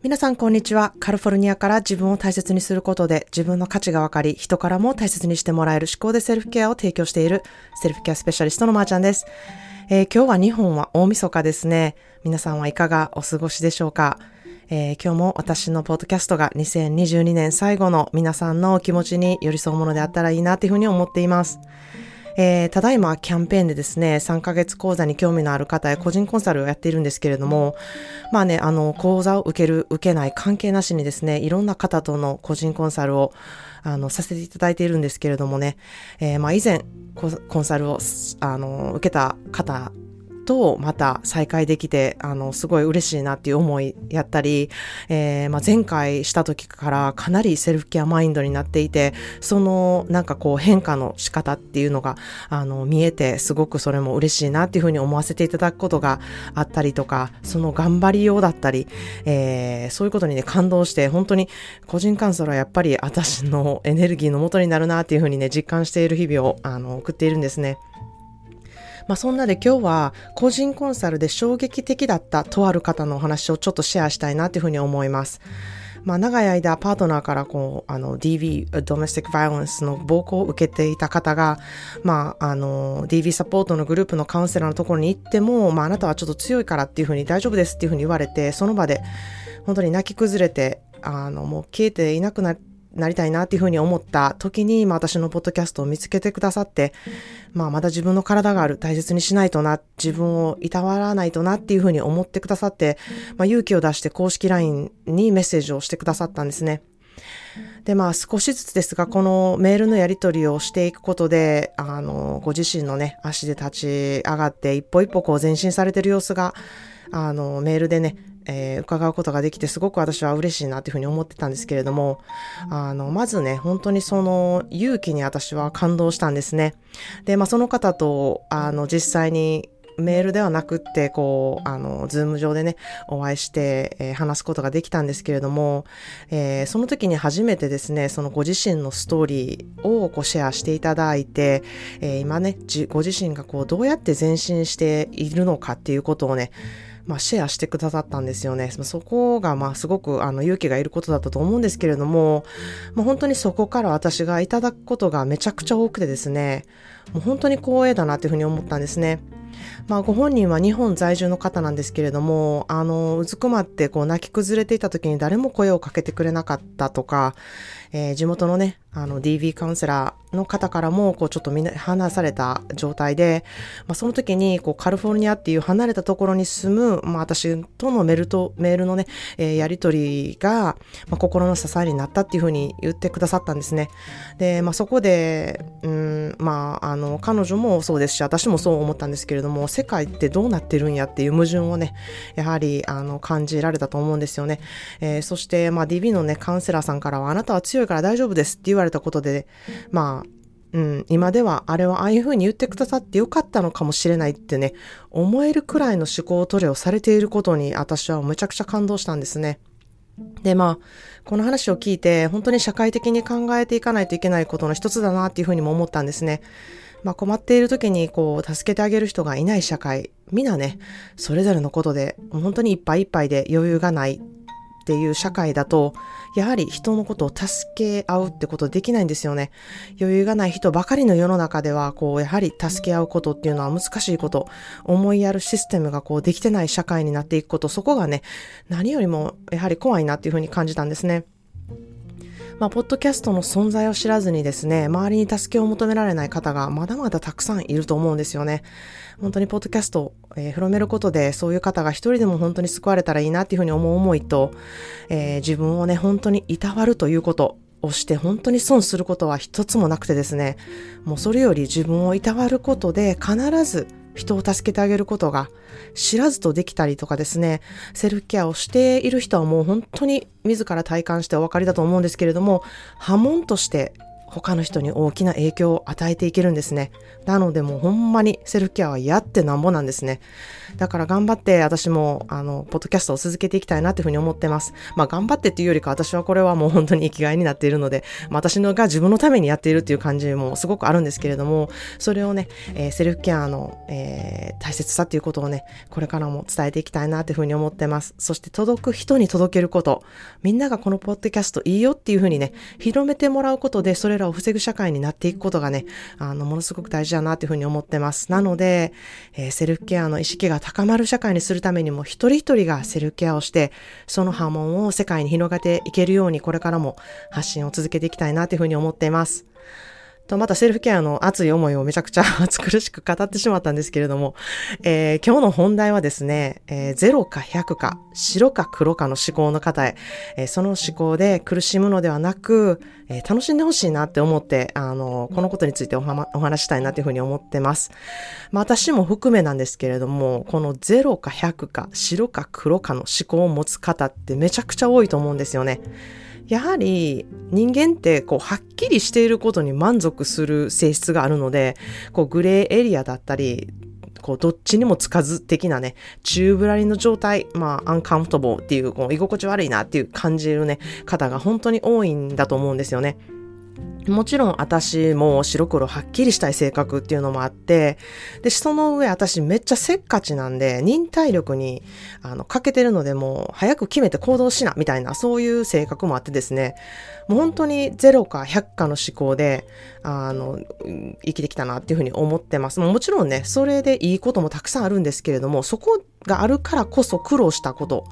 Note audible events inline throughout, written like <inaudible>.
皆さんこんにちは。カリフォルニアから自分を大切にすることで自分の価値が分かり、人からも大切にしてもらえる思考でセルフケアを提供しているセルフケアスペシャリストのまーちゃんです。えー、今日は日本は大晦日ですね。皆さんはいかがお過ごしでしょうか、えー、今日も私のポッドキャストが2022年最後の皆さんのお気持ちに寄り添うものであったらいいなというふうに思っています。えー、ただいまキャンペーンでですね、3ヶ月講座に興味のある方へ個人コンサルをやっているんですけれども、まあね、あの、講座を受ける、受けない関係なしにですね、いろんな方との個人コンサルを、あの、させていただいているんですけれどもね、えー、まあ以前、コンサルを、あの、受けた方とまた再会できて、あの、すごい嬉しいなっていう思いやったり、えー、まあ、前回した時からかなりセルフケアマインドになっていて、そのなんかこう変化の仕方っていうのが、あの、見えて、すごくそれも嬉しいなっていうふうに思わせていただくことがあったりとか、その頑張りようだったり、えー、そういうことにね、感動して、本当に個人カウンセラーはやっぱり私のエネルギーの元になるなっていうふうにね、実感している日々を、あの、送っているんですね。まあ、そんなで今日は個人コンサルで衝撃的だったとある方のお話をちょっとシェアしたいなというふうに思います。まあ、長い間パートナーからこう、あの、DV、Domestic Violence の暴行を受けていた方が、まあ、あの、DV サポートのグループのカウンセラーのところに行っても、まあ、あなたはちょっと強いからっていうふうに大丈夫ですっていうふうに言われて、その場で本当に泣き崩れて、あの、もう消えていなくなってなりたいなっていうふうに思った時に、まあ、私のポッドキャストを見つけてくださって、まあ、まだ自分の体がある、大切にしないとな、自分をいたわらないとなっていうふうに思ってくださって、まあ、勇気を出して公式 LINE にメッセージをしてくださったんですね。で、まあ少しずつですが、このメールのやり取りをしていくことで、あの、ご自身のね、足で立ち上がって一歩一歩こう前進されてる様子が、あの、メールでね、えー、伺うことができてすごく私は嬉しいなというふうに思ってたんですけれども、あの、まずね、本当にその勇気に私は感動したんですね。で、まあその方と、あの、実際にメールではなくって、こう、あの、ズーム上でね、お会いして、えー、話すことができたんですけれども、えー、その時に初めてですね、そのご自身のストーリーをこうシェアしていただいて、えー、今ね、ご自身がこう、どうやって前進しているのかっていうことをね、まあ、シェアしてくださったんですよね。そこが、まあ、すごく、あの、勇気がいることだったと思うんですけれども、まあ、本当にそこから私がいただくことがめちゃくちゃ多くてですね、もう本当に光栄だなっていうふうに思ったんですね。まあ、ご本人は日本在住の方なんですけれども、あの、うずくまってこう泣き崩れていた時に誰も声をかけてくれなかったとか、えー、地元のね、あの DV カウンセラーの方からも、こうちょっとみんな離された状態で、まあ、その時に、こうカリフォルニアっていう離れたところに住む、まあ私とのメールと、メールのね、えー、やりとりが、まあ、心の支えになったっていうふうに言ってくださったんですね。で、まあそこで、うん、まあ、あの、彼女もそうですし、私もそう思ったんですけれども、世界ってどうなってるんやっていう矛盾をね、やはり、あの、感じられたと思うんですよね。えー、そして、まあ DV のね、カウンセラーさんからは、あなたは強いから大丈夫ですって言われたことで、まあ、うん、今ではあれはああいう風に言ってくださってよかったのかもしれないってね、思えるくらいの思考トレをされていることに私はむちゃくちゃ感動したんですね。で、まあ、この話を聞いて、本当に社会的に考えていかないといけないことの一つだなっていうふうにも思ったんですね。まあ困っている時にこう助けてあげる人がいない社会、みんなね、それぞれのことで本当にいっぱいいっぱいで余裕がないっていう社会だと、やはり人のことを助け合うってことできないんですよね。余裕がない人ばかりの世の中では、こう、やはり助け合うことっていうのは難しいこと、思いやるシステムがこうできてない社会になっていくこと、そこがね、何よりもやはり怖いなっていうふうに感じたんですね。まあ、ポッドキャストの存在を知らずにですね、周りに助けを求められない方がまだまだたくさんいると思うんですよね。本当にポッドキャストを、えー、広めることで、そういう方が一人でも本当に救われたらいいなっていうふうに思う思いと、えー、自分をね、本当にいたわるということ、をして本当に損することは一つもなくてですね、もうそれより自分をいたわることで必ず人を助けてあげることが知らずとできたりとかですね、セルフケアをしている人はもう本当に自ら体感してお分かりだと思うんですけれども、波紋として他の人に大きな影響を与えていけるんですね。なのでもうほんまにセルフケアはやってなんぼなんですね。だから頑張って私もあの、ポッドキャストを続けていきたいなっていうふうに思ってます。まあ頑張ってっていうよりか私はこれはもう本当に生きがいになっているので、まあ、私のが自分のためにやっているっていう感じもすごくあるんですけれども、それをね、えー、セルフケアの、えー、大切さっていうことをね、これからも伝えていきたいなっていうふうに思ってます。そして届く人に届けること、みんながこのポッドキャストいいよっていうふうにね、広めてもらうことで、それらを防ぐ社会になっていくことがね、あの、ものすごく大事だなっていうふうに思ってます。なので、えー、セルフケアの意識が高まる社会にするためにも、一人一人がセルフケアをして、その波紋を世界に広げていけるように、これからも発信を続けていきたいなというふうに思っています。と、またセルフケアの熱い思いをめちゃくちゃ <laughs> 熱苦しく語ってしまったんですけれども、えー、今日の本題はですね、えー、0か100か、白か黒かの思考の方へ、えー、その思考で苦しむのではなく、えー、楽しんでほしいなって思って、あの、このことについておは、お話したいなというふうに思ってます。まあ、私も含めなんですけれども、この0か100か、白か黒かの思考を持つ方ってめちゃくちゃ多いと思うんですよね。やはり人間ってこうはっきりしていることに満足する性質があるので、こうグレーエリアだったり、こうどっちにもつかず的なね、宙ぶらりの状態、まあアンカンフトボーっていう、こう居心地悪いなっていう感じるね、方が本当に多いんだと思うんですよね。もちろん私も白黒はっきりしたい性格っていうのもあって、で、その上私めっちゃせっかちなんで、忍耐力に、あの、欠けてるのでもう早く決めて行動しな、みたいな、そういう性格もあってですね、もう本当に0か100かの思考で、あの、生きてきたなっていうふうに思ってます。もちろんね、それでいいこともたくさんあるんですけれども、そこがあるからこそ苦労したこと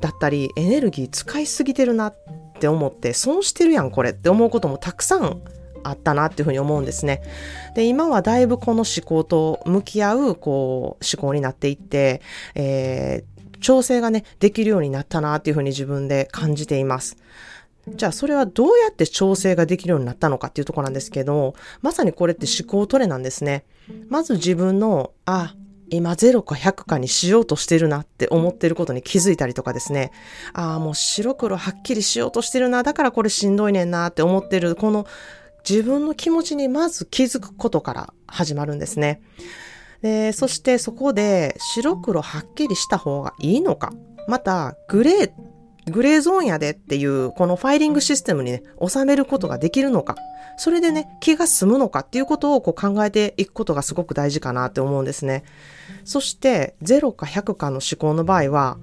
だったり、エネルギー使いすぎてるなっって思って、損してるやんこれって思うこともたくさんあったなっていうふうに思うんですね。で、今はだいぶこの思考と向き合う、こう、思考になっていって、えー、調整がね、できるようになったなっていうふうに自分で感じています。じゃあそれはどうやって調整ができるようになったのかっていうとこなんですけど、まさにこれって思考トレなんですね。まず自分の、あ、今0か100かにしようとしてるなって思ってることに気づいたりとかですね。ああ、もう白黒はっきりしようとしてるな。だからこれしんどいねんなって思ってる、この自分の気持ちにまず気づくことから始まるんですね。で、そしてそこで白黒はっきりした方がいいのか。また、グレー、グレーゾーンやでっていうこのファイリングシステムにね、収めることができるのか。それでね、気が済むのかっていうことをこう考えていくことがすごく大事かなって思うんですね。そして、0か100かの思考の場合は、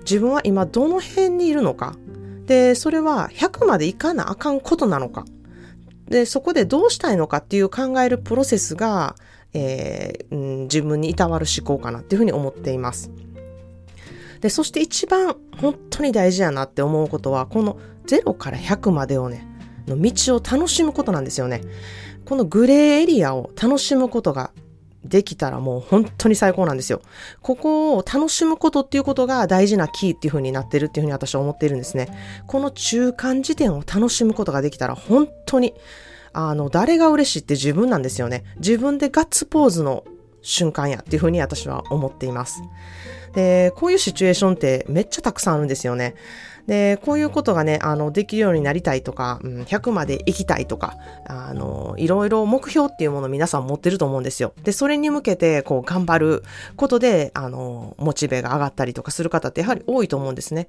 自分は今どの辺にいるのか。で、それは100までいかなあかんことなのか。で、そこでどうしたいのかっていう考えるプロセスが、えー、自分にいたわる思考かなっていうふうに思っています。で、そして一番本当に大事やなって思うことは、この0から100までをね、の道を楽しむことなんですよね。このグレーエリアを楽しむことができたらもう本当に最高なんですよ。ここを楽しむことっていうことが大事なキーっていう風になってるっていう風に私は思っているんですね。この中間時点を楽しむことができたら本当に、あの、誰が嬉しいって自分なんですよね。自分でガッツポーズの瞬間やっていうふうに私は思っています。で、こういうシチュエーションってめっちゃたくさんあるんですよね。で、こういうことがね、あの、できるようになりたいとか、うん、100まで行きたいとか、あの、いろいろ目標っていうものを皆さん持ってると思うんですよ。で、それに向けて、こう、頑張ることで、あの、モチベが上がったりとかする方ってやはり多いと思うんですね。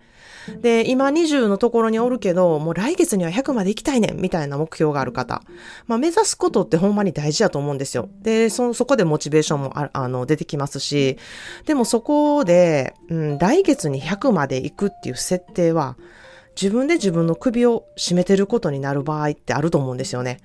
で、今20のところにおるけど、もう来月には100まで行きたいねん、みたいな目標がある方。まあ、目指すことってほんまに大事だと思うんですよ。で、そ、そこでモチベーションもああの、出てきますし、でもそこで、うん、来月に100まで行くっていう設定は、自分で自分の首を絞めてることになる場合ってあると思うんですよね。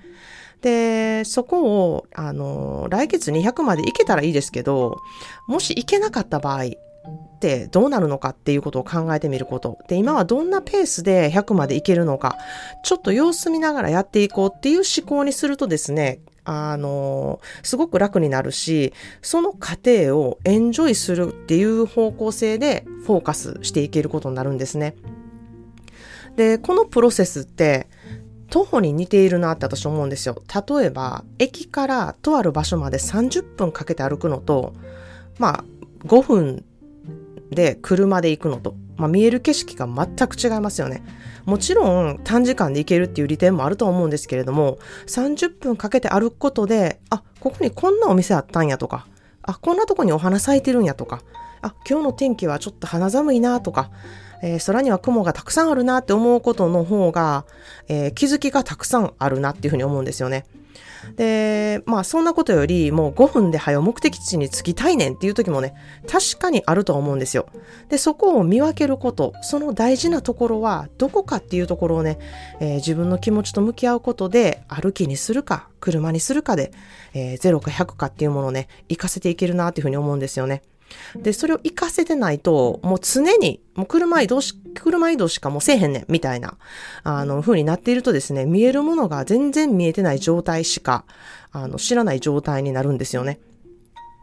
で、そこを、あの、来月200まで行けたらいいですけど、もし行けなかった場合ってどうなるのかっていうことを考えてみること。で、今はどんなペースで100まで行けるのか、ちょっと様子見ながらやっていこうっていう思考にするとですね、あの、すごく楽になるし、その過程をエンジョイするっていう方向性でフォーカスしていけることになるんですね。で、このプロセスって、徒歩に似ているなって私思うんですよ。例えば、駅からとある場所まで30分かけて歩くのと、まあ、5分で車で行くのと、まあ、見える景色が全く違いますよね。もちろん短時間で行けるっていう利点もあると思うんですけれども、30分かけて歩くことで、あ、ここにこんなお店あったんやとか、あ、こんなとこにお花咲いてるんやとか、あ、今日の天気はちょっと肌寒いなとか、えー、空には雲がたくさんあるなって思うことの方が、えー、気づきがたくさんあるなっていうふうに思うんですよね。で、まあそんなことよりもう5分で早目的地に着きたいねんっていう時もね、確かにあると思うんですよ。で、そこを見分けること、その大事なところはどこかっていうところをね、えー、自分の気持ちと向き合うことで歩きにするか、車にするかで、えー、0か100かっていうものをね、活かせていけるなっていうふうに思うんですよね。で、それを活かせてないと、もう常に、もう車移動し、車移動しかもうせえへんねん、みたいな、あの、風になっているとですね、見えるものが全然見えてない状態しか、あの、知らない状態になるんですよね。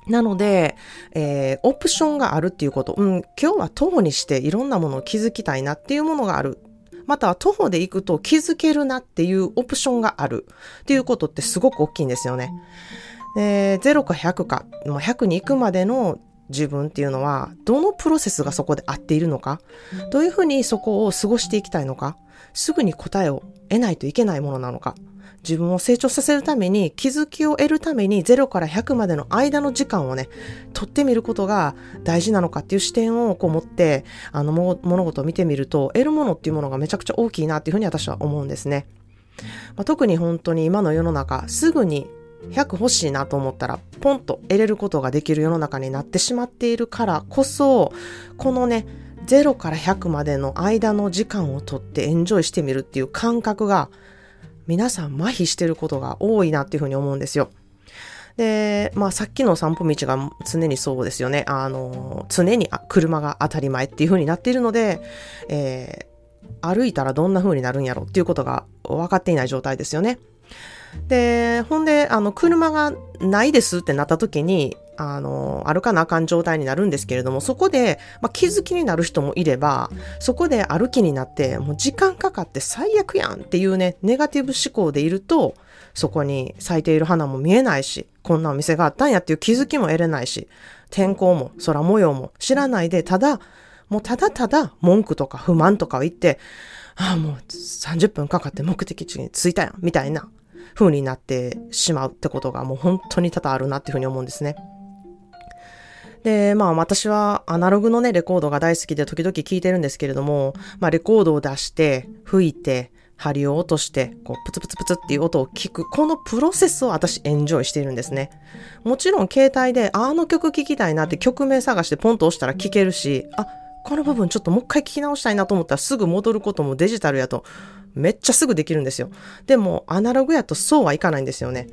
なので、えー、オプションがあるっていうこと、うん、今日は徒歩にしていろんなものを気づきたいなっていうものがある。または徒歩で行くと気づけるなっていうオプションがあるっていうことってすごく大きいんですよね。で、0か100か、もう100に行くまでの自分っていうのは、どのプロセスがそこで合っているのか、どういうふうにそこを過ごしていきたいのか、すぐに答えを得ないといけないものなのか、自分を成長させるために、気づきを得るために0から100までの間の時間をね、取ってみることが大事なのかっていう視点をこう持って、あの、物事を見てみると、得るものっていうものがめちゃくちゃ大きいなっていうふうに私は思うんですね。まあ、特に本当に今の世の中、すぐに100欲しいなと思ったら、ポンと得れることができる世の中になってしまっているからこそ、このね、0から100までの間の時間をとってエンジョイしてみるっていう感覚が、皆さん麻痺してることが多いなっていうふうに思うんですよ。で、まあさっきの散歩道が常にそうですよね。あの、常に車が当たり前っていうふうになっているので、えー、歩いたらどんな風になるんやろっていうことが分かっていない状態ですよね。で、ほんで、あの、車がないですってなった時に、あの、歩かなあかん状態になるんですけれども、そこで、まあ、気づきになる人もいれば、そこで歩きになって、もう時間かかって最悪やんっていうね、ネガティブ思考でいると、そこに咲いている花も見えないし、こんなお店があったんやっていう気づきも得れないし、天候も空模様も知らないで、ただ、もうただただ文句とか不満とかを言って、ああ、もう30分かかって目的地に着いたやん、みたいな風になってしまうってことがもう本当に多々あるなっていうふうに思うんですね。で、まあ私はアナログのね、レコードが大好きで時々聴いてるんですけれども、まあレコードを出して、吹いて、針を落として、こう、プツプツプツっていう音を聞く、このプロセスを私エンジョイしているんですね。もちろん携帯で、あの曲聴きたいなって曲名探してポンと押したら聴けるし、あ、この部分ちょっともう一回聞き直したいなと思ったらすぐ戻ることもデジタルやとめっちゃすぐできるんですよ。でもアナログやとそうはいかないんですよね。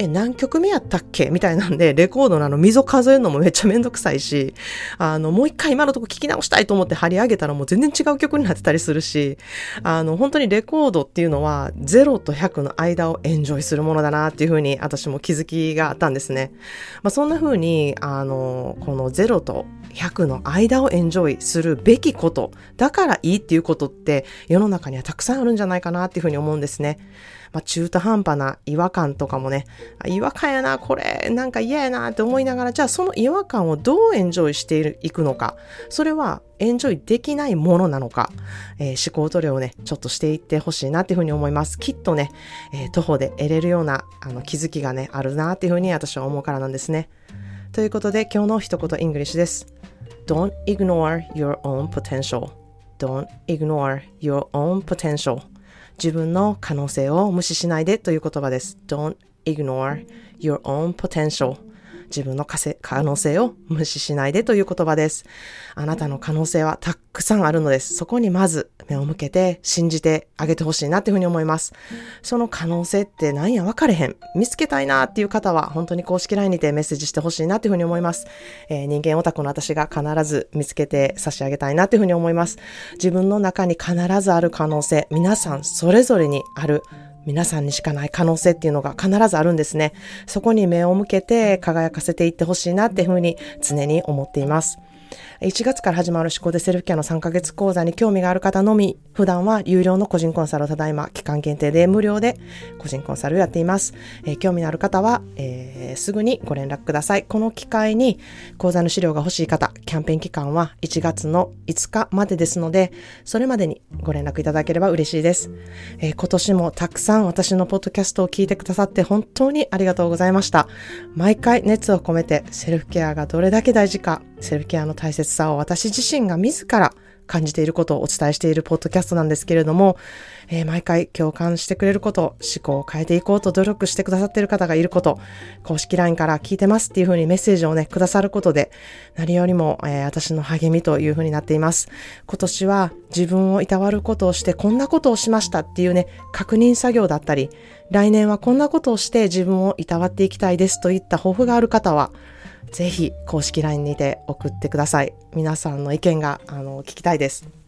え、何曲目やったっけ？みたいなんで、レコードのあの溝数えるのもめっちゃめんどくさいし、あの、もう一回今のとこ聞き直したいと思って貼り上げたらもう全然違う曲になってたりするし、あの、本当にレコードっていうのは0と100の間をエンジョイするものだなっていうふうに私も気づきがあったんですね。まあ、そんな風に、あの、この0と100の間をエンジョイするべきこと、だからいいっていうことって世の中にはたくさんあるんじゃないかなっていうふうに思うんですね。まあ、中途半端な違和感とかもね、違和感やな、これ、なんか嫌やなって思いながら、じゃあその違和感をどうエンジョイしていくのか、それはエンジョイできないものなのか、えー、思考トレをね、ちょっとしていってほしいなっていうふうに思います。きっとね、えー、徒歩で得れるようなあの気づきがね、あるなっていうふうに私は思うからなんですね。ということで、今日の一言 English です。Don't ignore your own potential.Don't ignore your own potential. 自分の可能性を無視しないでという言葉です。Don't ignore your own potential. 自分の可能性を無視しないでという言葉です。あなたの可能性はたくさんあるのです。そこにまず目を向けて信じてあげてほしいなっていうふうに思います。その可能性って何や分かれへん。見つけたいなっていう方は本当に公式 LINE にてメッセージしてほしいなっていうふうに思います。えー、人間オタクの私が必ず見つけて差し上げたいなっていうふうに思います。自分の中に必ずある可能性、皆さんそれぞれにある皆さんにしかない可能性っていうのが必ずあるんですね。そこに目を向けて輝かせていってほしいなっていうふうに常に思っています。1月から始まる思考でセルフケアの3ヶ月講座に興味がある方のみ、普段は有料の個人コンサルをただいま期間限定で無料で個人コンサルをやっています。えー、興味のある方は、えー、すぐにご連絡ください。この機会に講座の資料が欲しい方、キャンペーン期間は1月の5日までですので、それまでにご連絡いただければ嬉しいです。えー、今年もたくさん私のポッドキャストを聞いてくださって本当にありがとうございました。毎回熱を込めてセルフケアがどれだけ大事か、セルフケアの大切さを私自身が自ら感じていることをお伝えしているポッドキャストなんですけれども、えー、毎回共感してくれること、思考を変えていこうと努力してくださっている方がいること、公式 LINE から聞いてますっていうふうにメッセージをね、くださることで、何よりも、えー、私の励みというふうになっています。今年は自分をいたわることをして、こんなことをしましたっていうね、確認作業だったり、来年はこんなことをして自分をいたわっていきたいですといった抱負がある方は、ぜひ公式 LINE にて送ってください。皆さんの意見があの聞きたいです。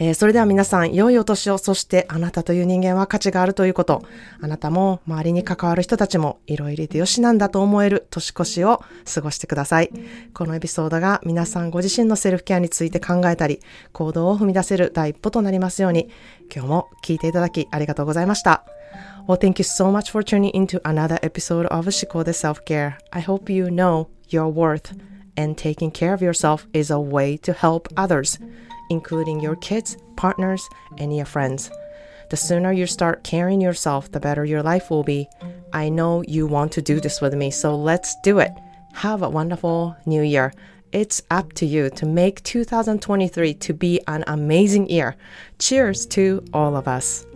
えー、それでは皆さん、良いお年を、そしてあなたという人間は価値があるということ、あなたも周りに関わる人たちも色入れてよしなんだと思える年越しを過ごしてください。このエピソードが皆さんご自身のセルフケアについて考えたり、行動を踏み出せる第一歩となりますように、今日も聞いていただきありがとうございました。Well, thank you so much for tuning into another episode of Shikode Self Care. I hope you know your worth and taking care of yourself is a way to help others, including your kids, partners, and your friends. The sooner you start caring yourself, the better your life will be. I know you want to do this with me, so let's do it. Have a wonderful new year. It's up to you to make 2023 to be an amazing year. Cheers to all of us.